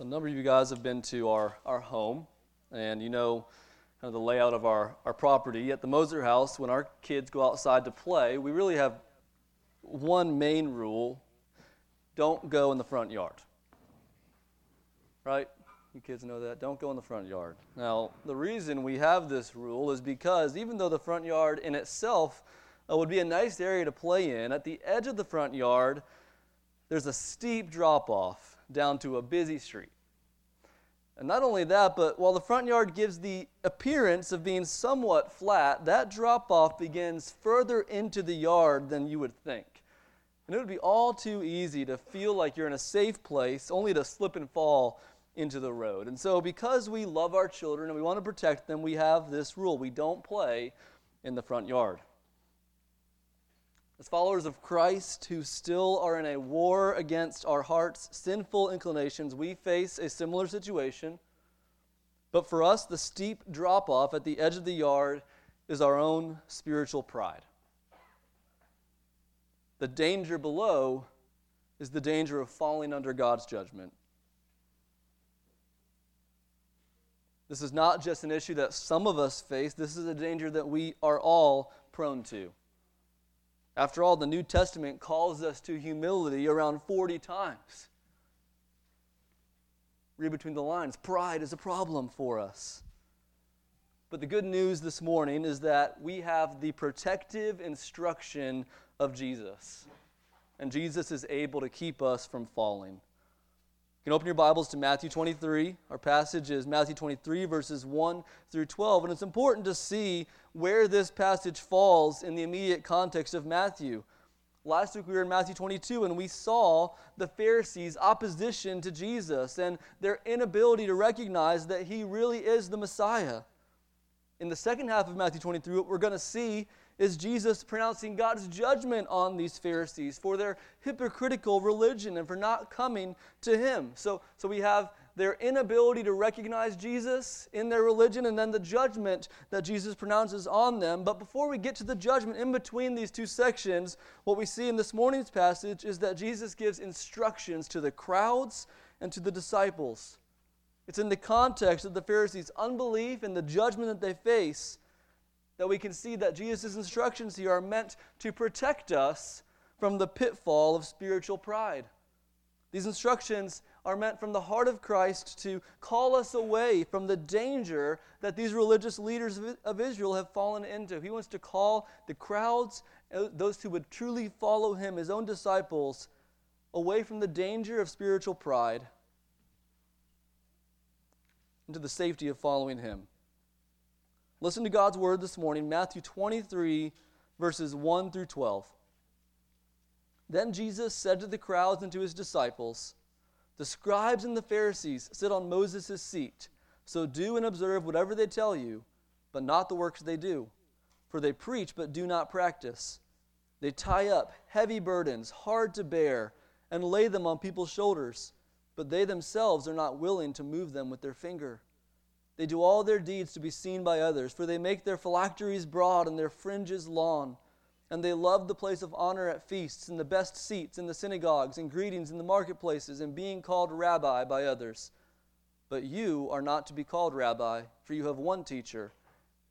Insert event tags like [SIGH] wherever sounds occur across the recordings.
A number of you guys have been to our, our home, and you know kind of the layout of our, our property. At the Moser house, when our kids go outside to play, we really have one main rule don't go in the front yard. Right? You kids know that. Don't go in the front yard. Now, the reason we have this rule is because even though the front yard in itself uh, would be a nice area to play in, at the edge of the front yard, there's a steep drop off down to a busy street. And not only that, but while the front yard gives the appearance of being somewhat flat, that drop off begins further into the yard than you would think. And it would be all too easy to feel like you're in a safe place only to slip and fall into the road. And so, because we love our children and we want to protect them, we have this rule we don't play in the front yard. As followers of Christ who still are in a war against our heart's sinful inclinations, we face a similar situation. But for us, the steep drop off at the edge of the yard is our own spiritual pride. The danger below is the danger of falling under God's judgment. This is not just an issue that some of us face, this is a danger that we are all prone to. After all, the New Testament calls us to humility around 40 times. Read between the lines. Pride is a problem for us. But the good news this morning is that we have the protective instruction of Jesus. And Jesus is able to keep us from falling. You can open your Bibles to Matthew 23. Our passage is Matthew 23, verses 1 through 12. And it's important to see where this passage falls in the immediate context of Matthew. Last week we were in Matthew 22 and we saw the Pharisees' opposition to Jesus and their inability to recognize that he really is the Messiah. In the second half of Matthew 23, what we're going to see is Jesus pronouncing God's judgment on these Pharisees for their hypocritical religion and for not coming to Him. So, so we have their inability to recognize Jesus in their religion and then the judgment that Jesus pronounces on them. But before we get to the judgment, in between these two sections, what we see in this morning's passage is that Jesus gives instructions to the crowds and to the disciples. It's in the context of the Pharisees' unbelief and the judgment that they face that we can see that Jesus' instructions here are meant to protect us from the pitfall of spiritual pride. These instructions are meant from the heart of Christ to call us away from the danger that these religious leaders of Israel have fallen into. He wants to call the crowds, uh, those who would truly follow him, his own disciples, away from the danger of spiritual pride into the safety of following him. Listen to God's word this morning, Matthew 23, verses 1 through 12. Then Jesus said to the crowds and to his disciples, The scribes and the Pharisees sit on Moses' seat. So do and observe whatever they tell you, but not the works they do. For they preach, but do not practice. They tie up heavy burdens, hard to bear, and lay them on people's shoulders, but they themselves are not willing to move them with their finger. They do all their deeds to be seen by others, for they make their phylacteries broad and their fringes long. And they love the place of honor at feasts, and the best seats in the synagogues, and greetings in the marketplaces, and being called rabbi by others. But you are not to be called rabbi, for you have one teacher,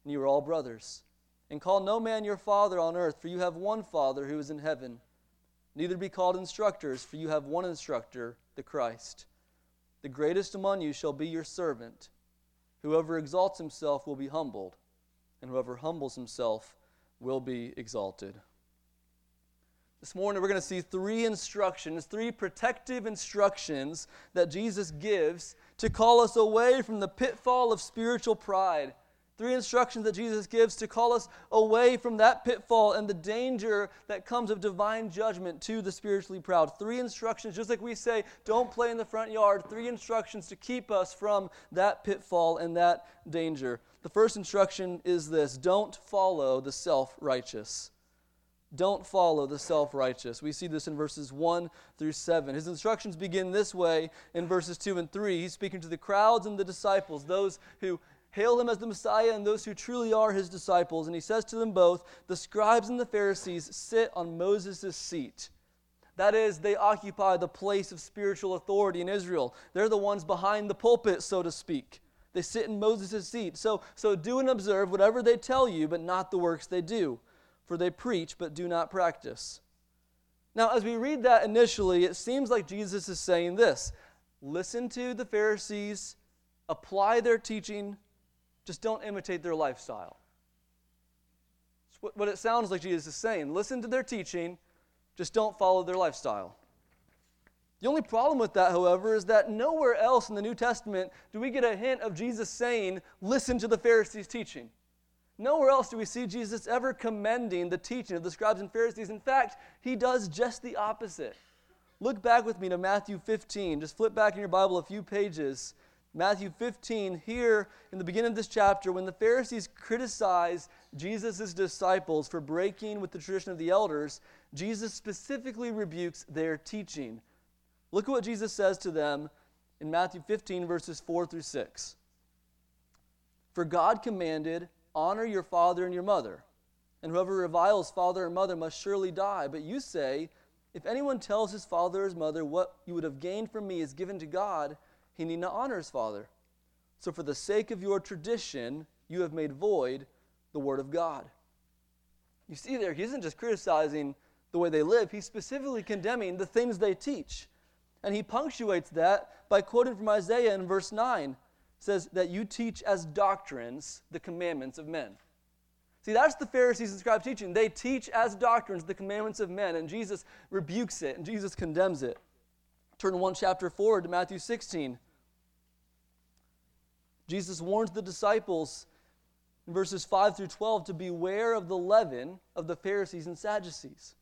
and you are all brothers. And call no man your father on earth, for you have one Father who is in heaven. Neither be called instructors, for you have one instructor, the Christ. The greatest among you shall be your servant. Whoever exalts himself will be humbled, and whoever humbles himself will be exalted. This morning, we're going to see three instructions, three protective instructions that Jesus gives to call us away from the pitfall of spiritual pride Three instructions that Jesus gives to call us away from that pitfall and the danger that comes of divine judgment to the spiritually proud. Three instructions, just like we say, don't play in the front yard. Three instructions to keep us from that pitfall and that danger. The first instruction is this don't follow the self righteous. Don't follow the self righteous. We see this in verses 1 through 7. His instructions begin this way in verses 2 and 3. He's speaking to the crowds and the disciples, those who hail him as the Messiah and those who truly are his disciples. And he says to them both, The scribes and the Pharisees sit on Moses' seat. That is, they occupy the place of spiritual authority in Israel. They're the ones behind the pulpit, so to speak. They sit in Moses' seat. So, so do and observe whatever they tell you, but not the works they do. For they preach, but do not practice. Now, as we read that initially, it seems like Jesus is saying this listen to the Pharisees, apply their teaching, just don't imitate their lifestyle. It's what it sounds like Jesus is saying. Listen to their teaching, just don't follow their lifestyle. The only problem with that, however, is that nowhere else in the New Testament do we get a hint of Jesus saying, listen to the Pharisees' teaching. Nowhere else do we see Jesus ever commending the teaching of the scribes and Pharisees. In fact, he does just the opposite. Look back with me to Matthew 15. Just flip back in your Bible a few pages. Matthew 15, here in the beginning of this chapter, when the Pharisees criticize Jesus' disciples for breaking with the tradition of the elders, Jesus specifically rebukes their teaching. Look at what Jesus says to them in Matthew 15, verses 4 through 6. For God commanded, Honor your father and your mother, and whoever reviles father or mother must surely die. But you say, If anyone tells his father or his mother, What you would have gained from me is given to God, he need not honor his father. So for the sake of your tradition, you have made void the word of God. You see there, he isn't just criticizing the way they live, he's specifically condemning the things they teach. And he punctuates that by quoting from Isaiah in verse 9. Says that you teach as doctrines the commandments of men. See, that's the Pharisees and scribes teaching. They teach as doctrines the commandments of men, and Jesus rebukes it and Jesus condemns it. Turn one chapter forward to Matthew 16. Jesus warns the disciples in verses 5 through 12 to beware of the leaven of the Pharisees and Sadducees.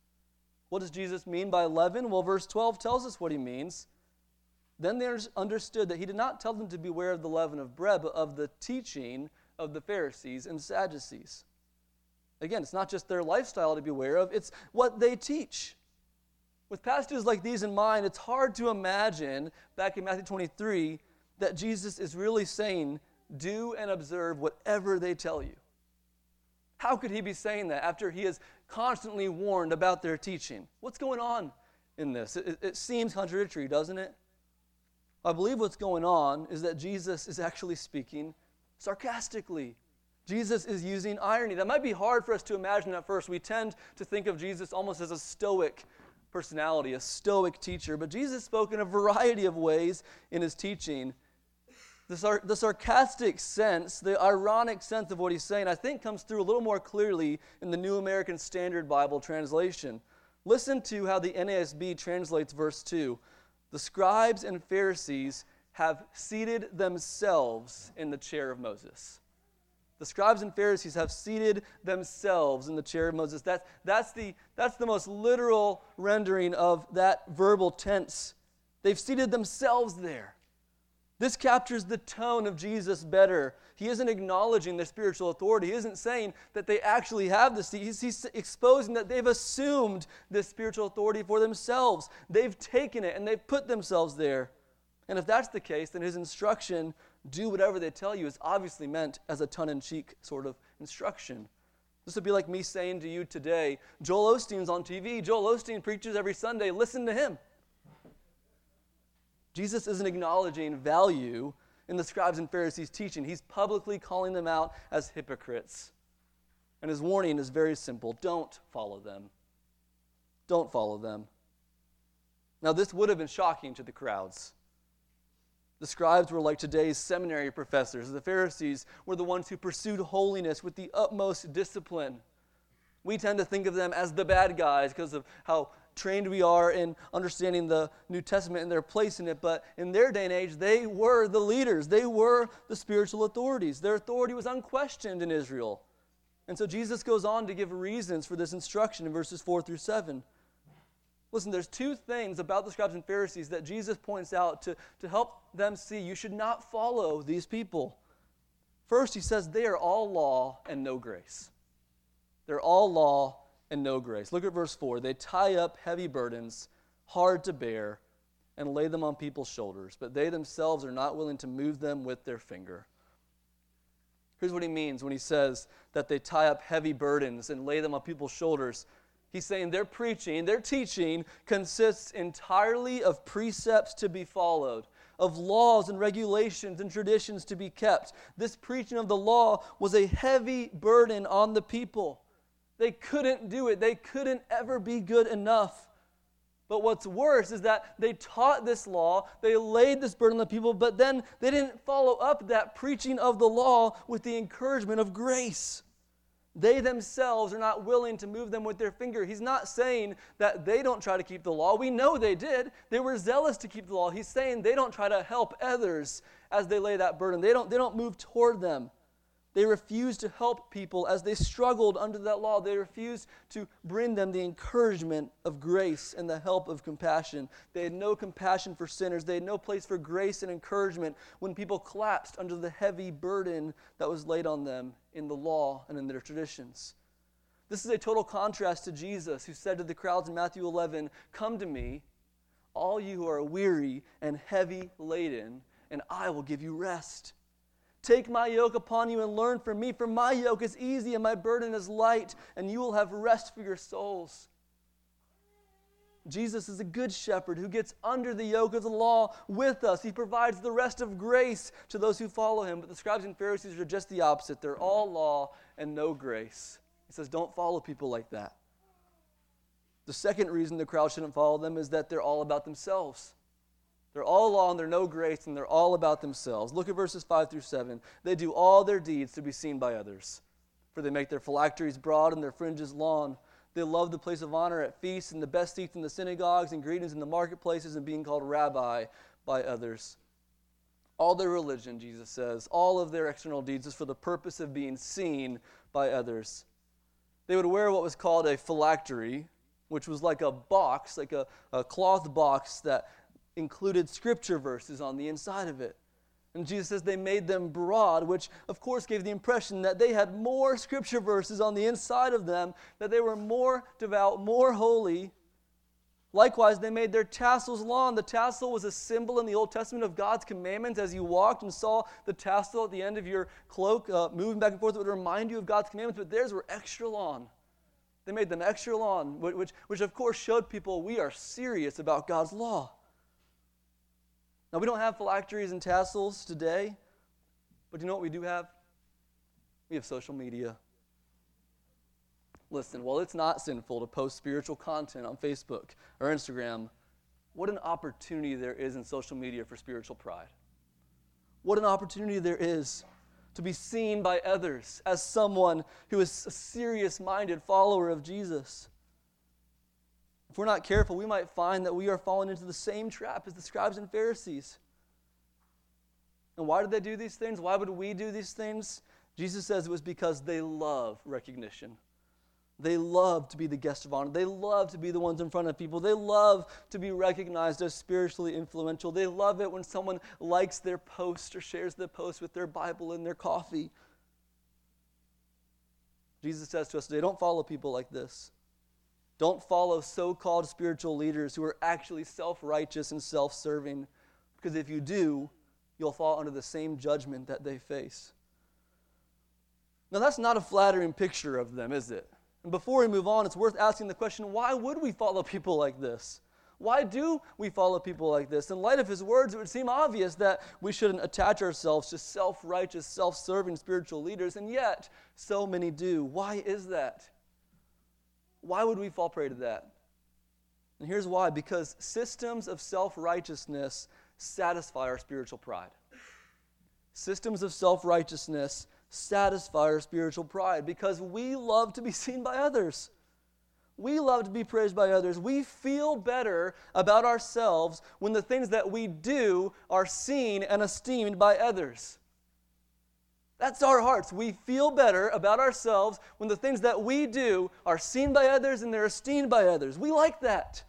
What does Jesus mean by leaven? Well, verse 12 tells us what he means. Then they understood that he did not tell them to beware of the leaven of bread, but of the teaching of the Pharisees and Sadducees. Again, it's not just their lifestyle to beware of, it's what they teach. With passages like these in mind, it's hard to imagine, back in Matthew 23, that Jesus is really saying, do and observe whatever they tell you. How could he be saying that after he has constantly warned about their teaching? What's going on in this? It, it, seems contradictory, doesn't it? I believe what's going on is that Jesus is actually speaking sarcastically. Jesus is using irony. That might be hard for us to imagine at first. We tend to think of Jesus almost as a stoic personality, a stoic teacher, but Jesus spoke in a variety of ways in his teaching. The, sar- the sarcastic sense, the ironic sense of what he's saying, I think comes through a little more clearly in the New American Standard Bible translation. Listen to how the NASB translates verse 2. The scribes and Pharisees have seated themselves in the chair of Moses. The scribes and Pharisees have seated themselves in the chair of Moses. That's, the, that's the most literal rendering of that verbal tense. They've seated themselves there. This captures the tone of Jesus better. He isn't acknowledging their spiritual authority. He isn't saying that they actually have this. He's, he's exposing that they've assumed this spiritual authority for themselves. They've taken it and they've put themselves there. And if that's the case, then his instruction, do whatever they tell you, is obviously meant as a tongue in cheek sort of instruction. This would be like me saying to you today, Joel Osteen's on TV. Joel Osteen preaches every Sunday. Listen to him. Jesus isn't acknowledging value in the scribes and Pharisees' teaching. He's publicly calling them out as hypocrites. And his warning is very simple don't follow them. Don't follow them. Now, this would have been shocking to the crowds. The scribes were like today's seminary professors. The Pharisees were the ones who pursued holiness with the utmost discipline. We tend to think of them as the bad guys because of how trained we are in understanding the New Testament and their place in it, but in their day and age, they were the leaders. They were the spiritual authorities. Their authority was unquestioned in Israel. And so Jesus goes on to give reasons for this instruction in verses 4 through 7. Listen, there's two things about the scribes and Pharisees that Jesus points out to, to help them see you should not follow these people. First, he says they are all law and no grace. They're all law and no grace. Look at verse 4. They tie up heavy burdens, hard to bear, and lay them on people's shoulders, but they themselves are not willing to move them with their finger. Here's what he means when he says that they tie up heavy burdens and lay them on people's shoulders. He's saying their preaching, their teaching consists entirely of precepts to be followed, of laws and regulations and traditions to be kept. This preaching of the law was a heavy burden on the people. They couldn't do it, they couldn't ever be good enough. But what's worse is that they taught this law, they laid this burden on the people, but then they didn't follow up that preaching of the law with the encouragement of grace. They themselves are not willing to move them with their finger. He's not saying that they don't try to keep the law. We know they did. They were zealous to keep the law. He's saying they don't try to help others as they lay that burden. They don't, they don't move toward them. They refused to help people as they struggled under that law. They refused to bring them the encouragement of grace and the help of compassion. They had no compassion for sinners. They had no place for grace and encouragement when people collapsed under the heavy burden that was laid on them in the law and in their traditions. This is a total contrast to Jesus, who said to the crowds in Matthew 11, Come to me, all you who are weary and heavy laden, and I will give you rest. Take my yoke upon you and learn from me, for my yoke is easy and my burden is light, and you will have rest for your souls. Jesus is a good shepherd who gets under the yoke of the law with us. He provides the rest of grace to those who follow him. But the scribes and Pharisees are just the opposite. They're all law and no grace. He says, don't follow people like that. The second reason the crowd shouldn't follow them is that they're all about themselves. They're all law and they're no grace and they're all about themselves. Look at verses 5 through 7. They do all their deeds to be seen by others. For they make their phylacteries broad and their fringes long. They love the place of honor at feasts and the best seats in the synagogues and greetings in the marketplaces and being called rabbi by others. All their religion, Jesus says, all of their external deeds is for the purpose of being seen by others. They would wear what was called a phylactery, which was like a box, like a, a cloth box that included scripture verses on the inside of it. And Jesus says they made them broad, which of course gave the impression that they had more scripture verses on the inside of them, that they were more devout, more holy. Likewise, they made their tassels long. The tassel was a symbol in the Old Testament of God's commandments. As you walked and saw the tassel at the end of your cloak uh, moving back and forth, it would remind you of God's commandments, but theirs were extra long. They made them extra long, which, which of course showed people we are serious about God's law. Now, we don't have phylacteries and tassels today, but you know what we do have? We have social media. Listen, while it's not sinful to post spiritual content on Facebook or Instagram, what an opportunity there is in social media for spiritual pride. What an opportunity there is to be seen by others as someone who is a serious minded follower of Jesus. If we're not careful, we might find that we are falling into the same trap as the scribes and Pharisees. And why did they do these things? Why would we do these things? Jesus says it was because they love recognition. They love to be the guest of honor. They love to be the ones in front of people. They love to be recognized as spiritually influential. They love it when someone likes their post or shares their post with their Bible and their coffee. Jesus says to us today don't follow people like this. Don't follow so called spiritual leaders who are actually self righteous and self serving, because if you do, you'll fall under the same judgment that they face. Now, that's not a flattering picture of them, is it? And before we move on, it's worth asking the question why would we follow people like this? Why do we follow people like this? In light of his words, it would seem obvious that we shouldn't attach ourselves to self righteous, self serving spiritual leaders, and yet so many do. Why is that? Why would we fall prey to that? And here's why because systems of self righteousness satisfy our spiritual pride. Systems of self righteousness satisfy our spiritual pride because we love to be [LAUGHS] seen by others. We love to be praised by others. We feel better about ourselves when the things that we do are seen and esteemed by others. That's our hearts. We feel better about ourselves when the things that we do are seen by others and they're esteemed by others. We like that.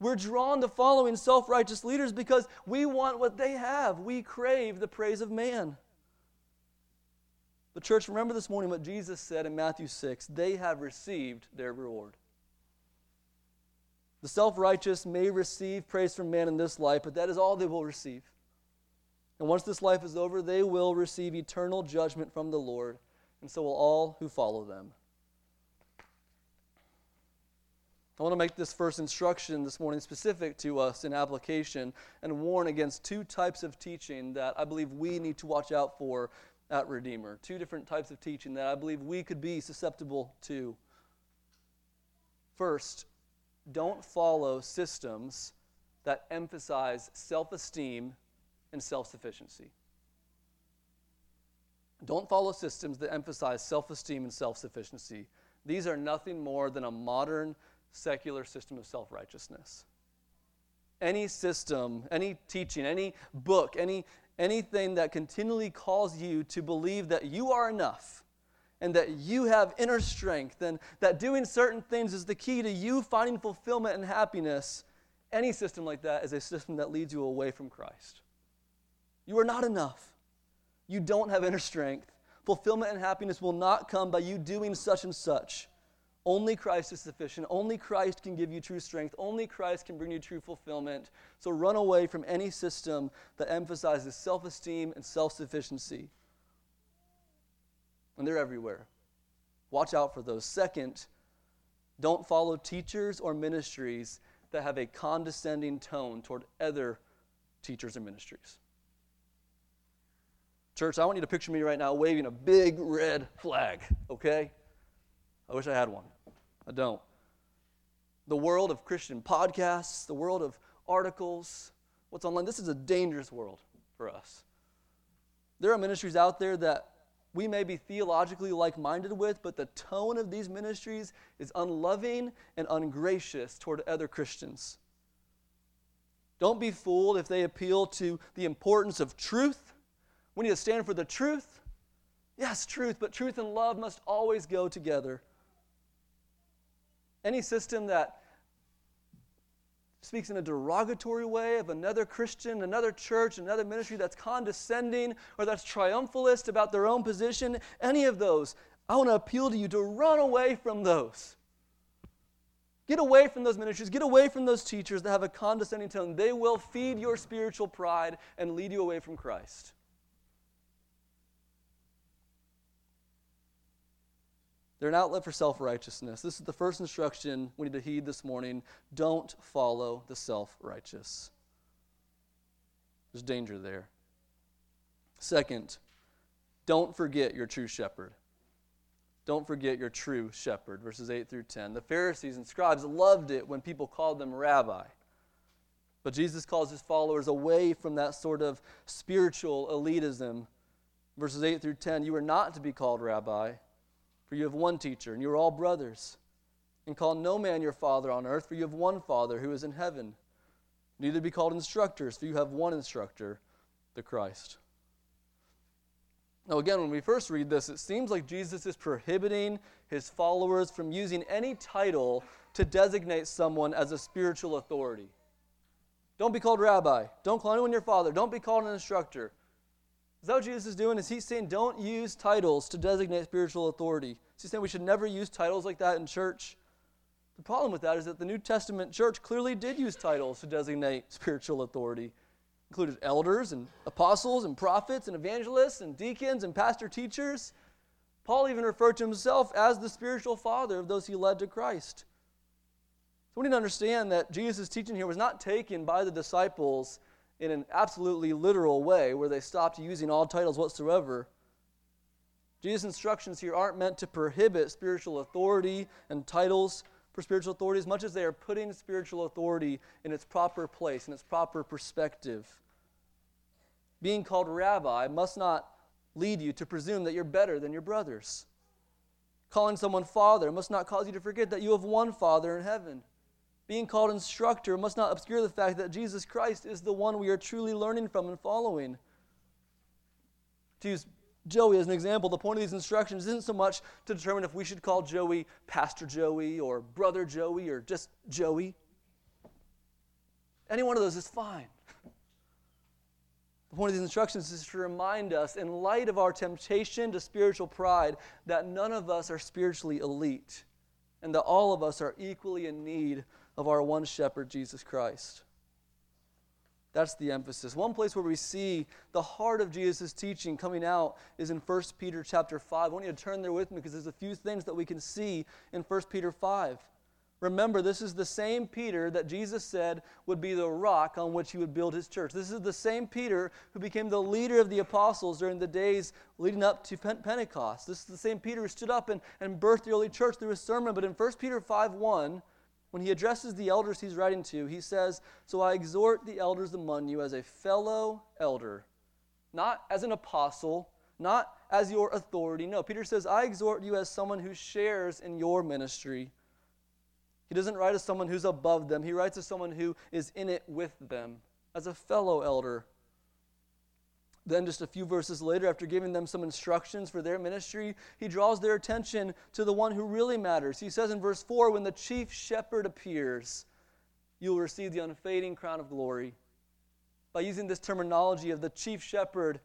We're drawn to following self righteous leaders because we want what they have. We crave the praise of man. But, church, remember this morning what Jesus said in Matthew 6 they have received their reward. The self righteous may receive praise from man in this life, but that is all they will receive. And once this life is over, they will receive eternal judgment from the Lord, and so will all who follow them. I want to make this first instruction this morning specific to us in application and warn against two types of teaching that I believe we need to watch out for at Redeemer. Two different types of teaching that I believe we could be susceptible to. First, don't follow systems that emphasize self esteem and self sufficiency. Don't follow systems that emphasize self esteem and self sufficiency. These are nothing more than a modern secular system of self righteousness. Any system, any teaching, any book, any, anything that continually calls you to believe that you are enough and that you have inner strength and that doing certain things is the key to you finding fulfillment and happiness, any system like that is a system that leads you away from Christ. You are not enough. You don't have inner strength. Fulfillment and happiness will not come by you doing such and such. Only Christ is sufficient. Only Christ can give you true strength. Only Christ can bring you true fulfillment. So run away from any system that emphasizes self esteem and self sufficiency. And they're everywhere. Watch out for those. Second, don't follow teachers or ministries that have a condescending tone toward other teachers or ministries. Church, I want you to picture me right now waving a big red flag, okay? I wish I had one. I don't. The world of Christian podcasts, the world of articles, what's online, this is a dangerous world for us. There are ministries out there that we may be theologically like minded with, but the tone of these ministries is unloving and ungracious toward other Christians. Don't be fooled if they appeal to the importance of truth. We need to stand for the truth. Yes, truth, but truth and love must always go together. Any system that speaks in a derogatory way of another Christian, another church, another ministry that's condescending or that's triumphalist about their own position, any of those, I want to appeal to you to run away from those. Get away from those ministries. Get away from those teachers that have a condescending tone. They will feed your spiritual pride and lead you away from Christ. They're an outlet for self righteousness. This is the first instruction we need to heed this morning. Don't follow the self righteous. There's danger there. Second, don't forget your true shepherd. Don't forget your true shepherd. Verses 8 through 10. The Pharisees and scribes loved it when people called them rabbi. But Jesus calls his followers away from that sort of spiritual elitism. Verses 8 through 10 You are not to be called rabbi for you have one teacher, and you are all brothers. And call no man your father on earth, for you have one Father who is in heaven. Neither be called instructors, for you have one instructor, the Christ. Now, again, when we first read this, it seems like Jesus is prohibiting his followers from using any title to designate someone as a spiritual authority. Don't be called rabbi. Don't call anyone your father. Don't be called an instructor. Is that what Jesus is doing? Is he saying don't use titles to designate spiritual authority? Is he saying we should never use titles like that in church? The problem with that is that the New Testament church clearly did use titles to designate spiritual authority. Included elders and apostles and prophets and evangelists and deacons and pastor teachers. Paul even referred to himself as the spiritual father of those he led to Christ. So we need to understand that Jesus' teaching here was not taken by the disciples in an absolutely literal way where they stopped using all titles whatsoever. Jesus' instructions here aren't meant to prohibit spiritual authority and titles for spiritual authority as much as they are putting spiritual authority in its proper place, in its proper perspective. Being called rabbi must not lead you to presume that you're better than your brothers. Calling someone father must not cause you to forget that you have one father in heaven. Being called instructor must not obscure the fact that Jesus Christ is the one we are truly learning from and following. To use Joey as an example, the point of these instructions isn't so much to determine if we should call Joey Pastor Joey or Brother Joey or just Joey. Any one of those is fine. The point of these instructions is to remind us, in light of our temptation to spiritual pride, that none of us are spiritually elite and that all of us are equally in need of our one shepherd, Jesus Christ. That's the emphasis. One place where we see the heart of Jesus' teaching coming out is in 1 Peter chapter 5. I want you to turn there with me because there's a few things that we can see in 1 Peter 5. Remember, this is the same Peter that Jesus said would be the rock on which he would build his church. This is the same Peter who became the leader of the apostles during the days leading up to Pentecost. This is the same Peter who stood up and, and birthed the early church through his sermon. But in 1 Peter 5 1, when he addresses the elders he's writing to, he says, So I exhort the elders among you as a fellow elder, not as an apostle, not as your authority. No, Peter says, I exhort you as someone who shares in your ministry he doesn't write as someone who's above them, he writes as someone who is in it with them, as a fellow elder. Then, just a few verses later, after giving them some instructions for their ministry, he draws their attention to the one who really matters. He says in verse 4 When the chief shepherd appears, you will receive the unfading crown of glory. By using this terminology of the chief shepherd,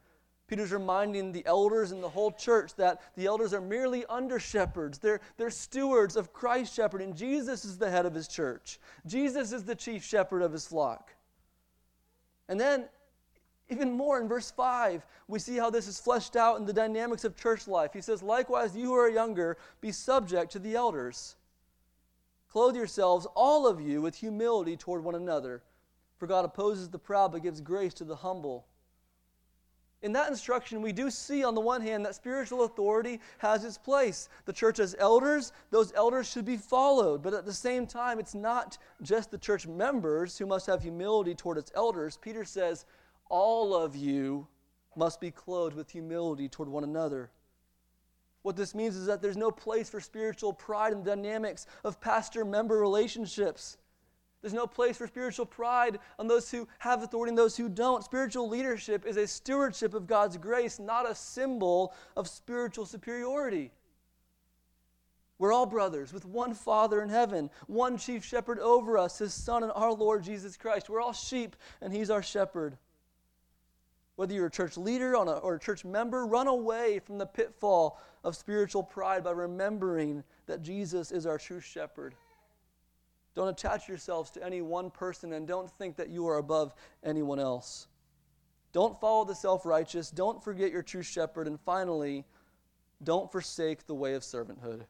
Peter's reminding the elders and the whole church that the elders are merely under shepherds. They're, they're stewards of Christ's shepherd, and Jesus is the head of his church. Jesus is the chief shepherd of his flock. And then, even more in verse 5, we see how this is fleshed out in the dynamics of church life. He says, Likewise, you who are younger, be subject to the elders. Clothe yourselves, all of you, with humility toward one another. For God opposes the proud, but gives grace to the humble in that instruction, we do see on the one hand that spiritual authority has its place. The church has elders, those elders should be followed. But at the same time, it's not just the church members who must have humility toward its elders. Peter says, all of you must be clothed with humility toward one another. What this means is that there's no place for spiritual pride in the dynamics of pastor member relationships. There's no place for spiritual pride on those who have authority and those who don't. Spiritual leadership is a stewardship of God's grace, not a symbol of spiritual superiority. We're all brothers with one Father in heaven, one chief shepherd over us, his Son and our Lord Jesus Christ. We're all sheep, and he's our shepherd. Whether you're a church leader or a church member, run away from the pitfall of spiritual pride by remembering that Jesus is our true shepherd. Don't attach yourselves to any one person and don't think that you are above anyone else. Don't follow the self righteous. Don't forget your true shepherd. And finally, don't forsake the way of servanthood.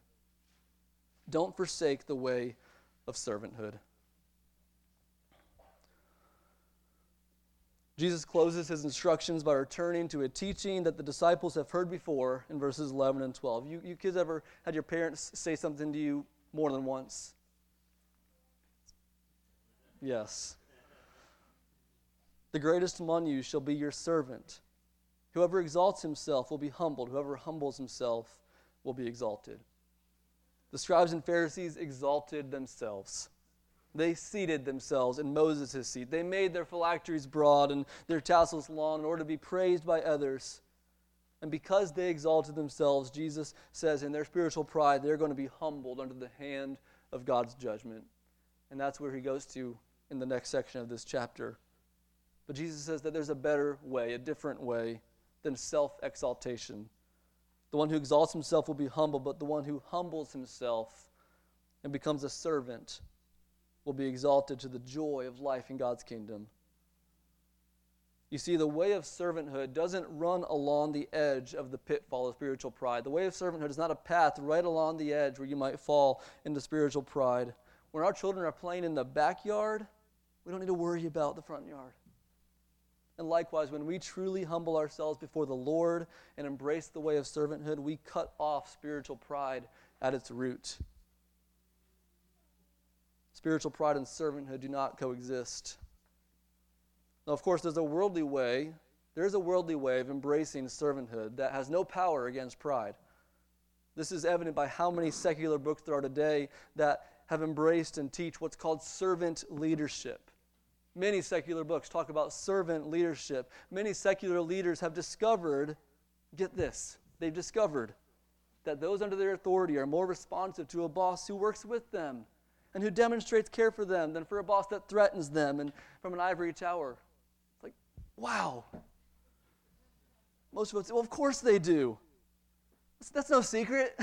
Don't forsake the way of servanthood. Jesus closes his instructions by returning to a teaching that the disciples have heard before in verses 11 and 12. You, you kids ever had your parents say something to you more than once? Yes. The greatest among you shall be your servant. Whoever exalts himself will be humbled. Whoever humbles himself will be exalted. The scribes and Pharisees exalted themselves. They seated themselves in Moses' seat. They made their phylacteries broad and their tassels long in order to be praised by others. And because they exalted themselves, Jesus says in their spiritual pride, they're going to be humbled under the hand of God's judgment. And that's where he goes to in the next section of this chapter. But Jesus says that there's a better way, a different way than self exaltation. The one who exalts himself will be humble, but the one who humbles himself and becomes a servant will be exalted to the joy of life in God's kingdom. You see, the way of servanthood doesn't run along the edge of the pitfall of spiritual pride. The way of servanthood is not a path right along the edge where you might fall into spiritual pride. When our children are playing in the backyard, we don't need to worry about the front yard. And likewise, when we truly humble ourselves before the Lord and embrace the way of servanthood, we cut off spiritual pride at its root. Spiritual pride and servanthood do not coexist. Now, of course, there's a worldly way. There is a worldly way of embracing servanthood that has no power against pride. This is evident by how many secular books there are today that have embraced and teach what's called servant leadership. Many secular books talk about servant leadership. Many secular leaders have discovered, get this, they've discovered that those under their authority are more responsive to a boss who works with them and who demonstrates care for them than for a boss that threatens them and from an ivory tower. It's like, wow. Most of us, well, of course they do. That's, that's no secret.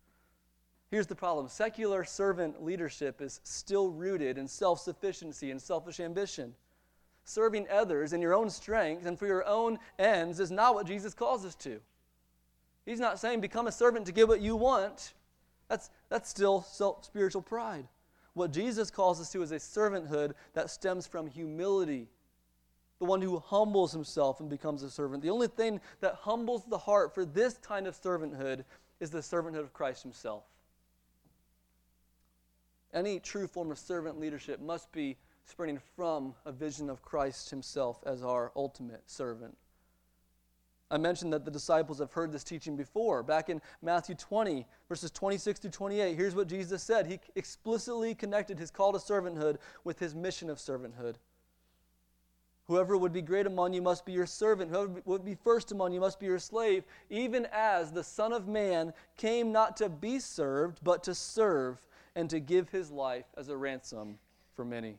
[LAUGHS] Here's the problem secular servant leadership is still rooted in self sufficiency and selfish ambition. Serving others in your own strength and for your own ends is not what Jesus calls us to. He's not saying become a servant to get what you want. That's, that's still self, spiritual pride. What Jesus calls us to is a servanthood that stems from humility. The one who humbles himself and becomes a servant. The only thing that humbles the heart for this kind of servanthood is the servanthood of Christ himself. Any true form of servant leadership must be springing from a vision of Christ himself as our ultimate servant. I mentioned that the disciples have heard this teaching before. Back in Matthew 20, verses 26 to 28, here's what Jesus said. He explicitly connected his call to servanthood with his mission of servanthood. Whoever would be great among you must be your servant. Whoever would be first among you must be your slave, even as the Son of Man came not to be served, but to serve and to give his life as a ransom for many.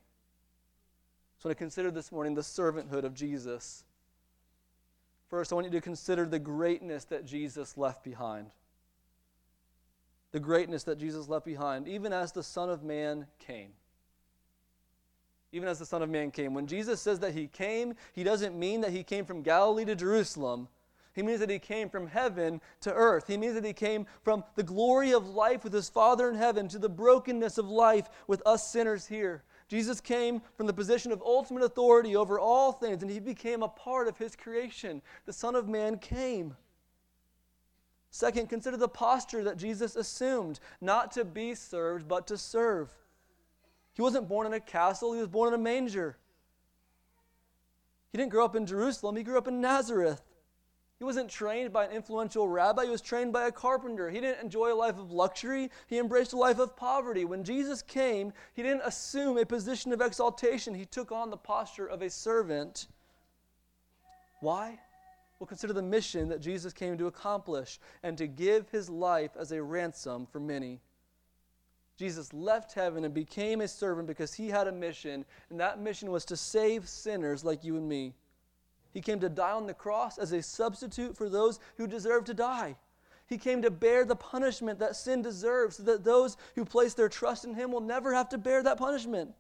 So, to consider this morning the servanthood of Jesus. First, I want you to consider the greatness that Jesus left behind. The greatness that Jesus left behind, even as the Son of Man came. Even as the Son of Man came. When Jesus says that he came, he doesn't mean that he came from Galilee to Jerusalem. He means that he came from heaven to earth. He means that he came from the glory of life with his Father in heaven to the brokenness of life with us sinners here. Jesus came from the position of ultimate authority over all things, and he became a part of his creation. The Son of Man came. Second, consider the posture that Jesus assumed not to be served, but to serve. He wasn't born in a castle, he was born in a manger. He didn't grow up in Jerusalem, he grew up in Nazareth. He wasn't trained by an influential rabbi, he was trained by a carpenter. He didn't enjoy a life of luxury, he embraced a life of poverty. When Jesus came, he didn't assume a position of exaltation, he took on the posture of a servant. Why? Well, consider the mission that Jesus came to accomplish and to give his life as a ransom for many. Jesus left heaven and became a servant because he had a mission, and that mission was to save sinners like you and me. He came to die on the cross as a substitute for those who deserve to die. He came to bear the punishment that sin deserves so that those who place their trust in Him will never have to bear that punishment.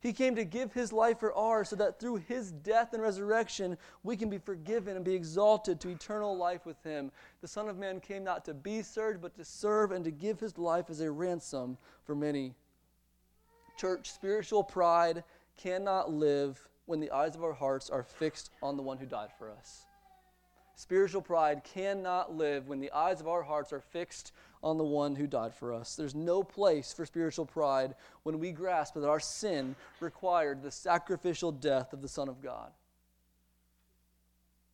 He came to give His life for ours so that through His death and resurrection we can be forgiven and be exalted to eternal life with Him. The Son of Man came not to be served, but to serve and to give His life as a ransom for many. Church, spiritual pride cannot live when the eyes of our hearts are fixed on the one who died for us. Spiritual pride cannot live when the eyes of our hearts are fixed on the one who died for us. There's no place for spiritual pride when we grasp that our sin required the sacrificial death of the Son of God.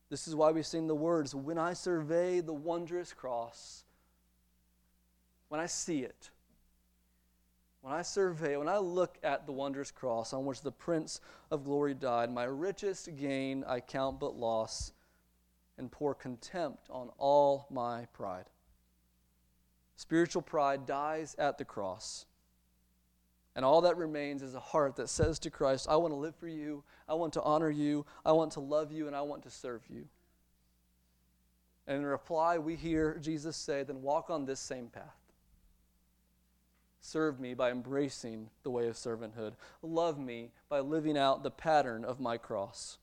This is why we sing the words When I survey the wondrous cross, when I see it, when I survey, when I look at the wondrous cross on which the Prince of Glory died, my richest gain I count but loss and pour contempt on all my pride. Spiritual pride dies at the cross. And all that remains is a heart that says to Christ, I want to live for you, I want to honor you, I want to love you, and I want to serve you. And in reply, we hear Jesus say, Then walk on this same path. Serve me by embracing the way of servanthood. Love me by living out the pattern of my cross.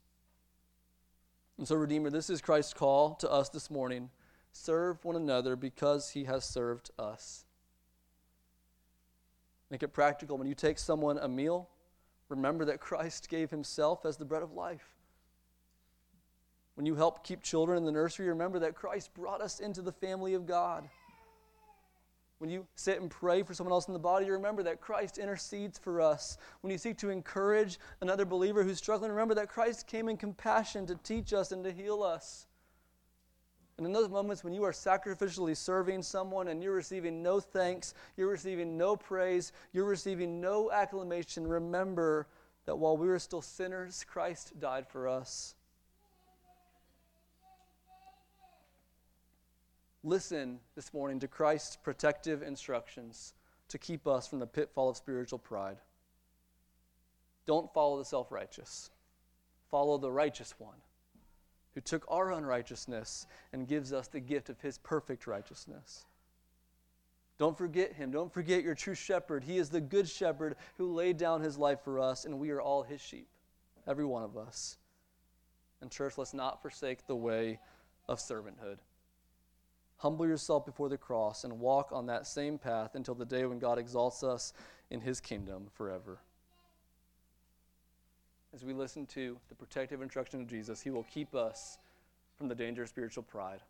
And so, Redeemer, this is Christ's call to us this morning. Serve one another because he has served us. Make it practical. When you take someone a meal, remember that Christ gave himself as the bread of life. When you help keep children in the nursery, remember that Christ brought us into the family of God. When you sit and pray for someone else in the body, remember that Christ intercedes for us. When you seek to encourage another believer who's struggling, remember that Christ came in compassion to teach us and to heal us. And in those moments when you are sacrificially serving someone and you're receiving no thanks, you're receiving no praise, you're receiving no acclamation, remember that while we were still sinners, Christ died for us. Listen this morning to Christ's protective instructions to keep us from the pitfall of spiritual pride. Don't follow the self righteous, follow the righteous one who took our unrighteousness and gives us the gift of his perfect righteousness. Don't forget him. Don't forget your true shepherd. He is the good shepherd who laid down his life for us, and we are all his sheep, every one of us. And, church, let's not forsake the way of servanthood Humble yourself before the cross and walk on that same path until the day when God exalts us in his kingdom forever. As we listen to the protective instruction of Jesus, he will keep us from the danger of spiritual pride.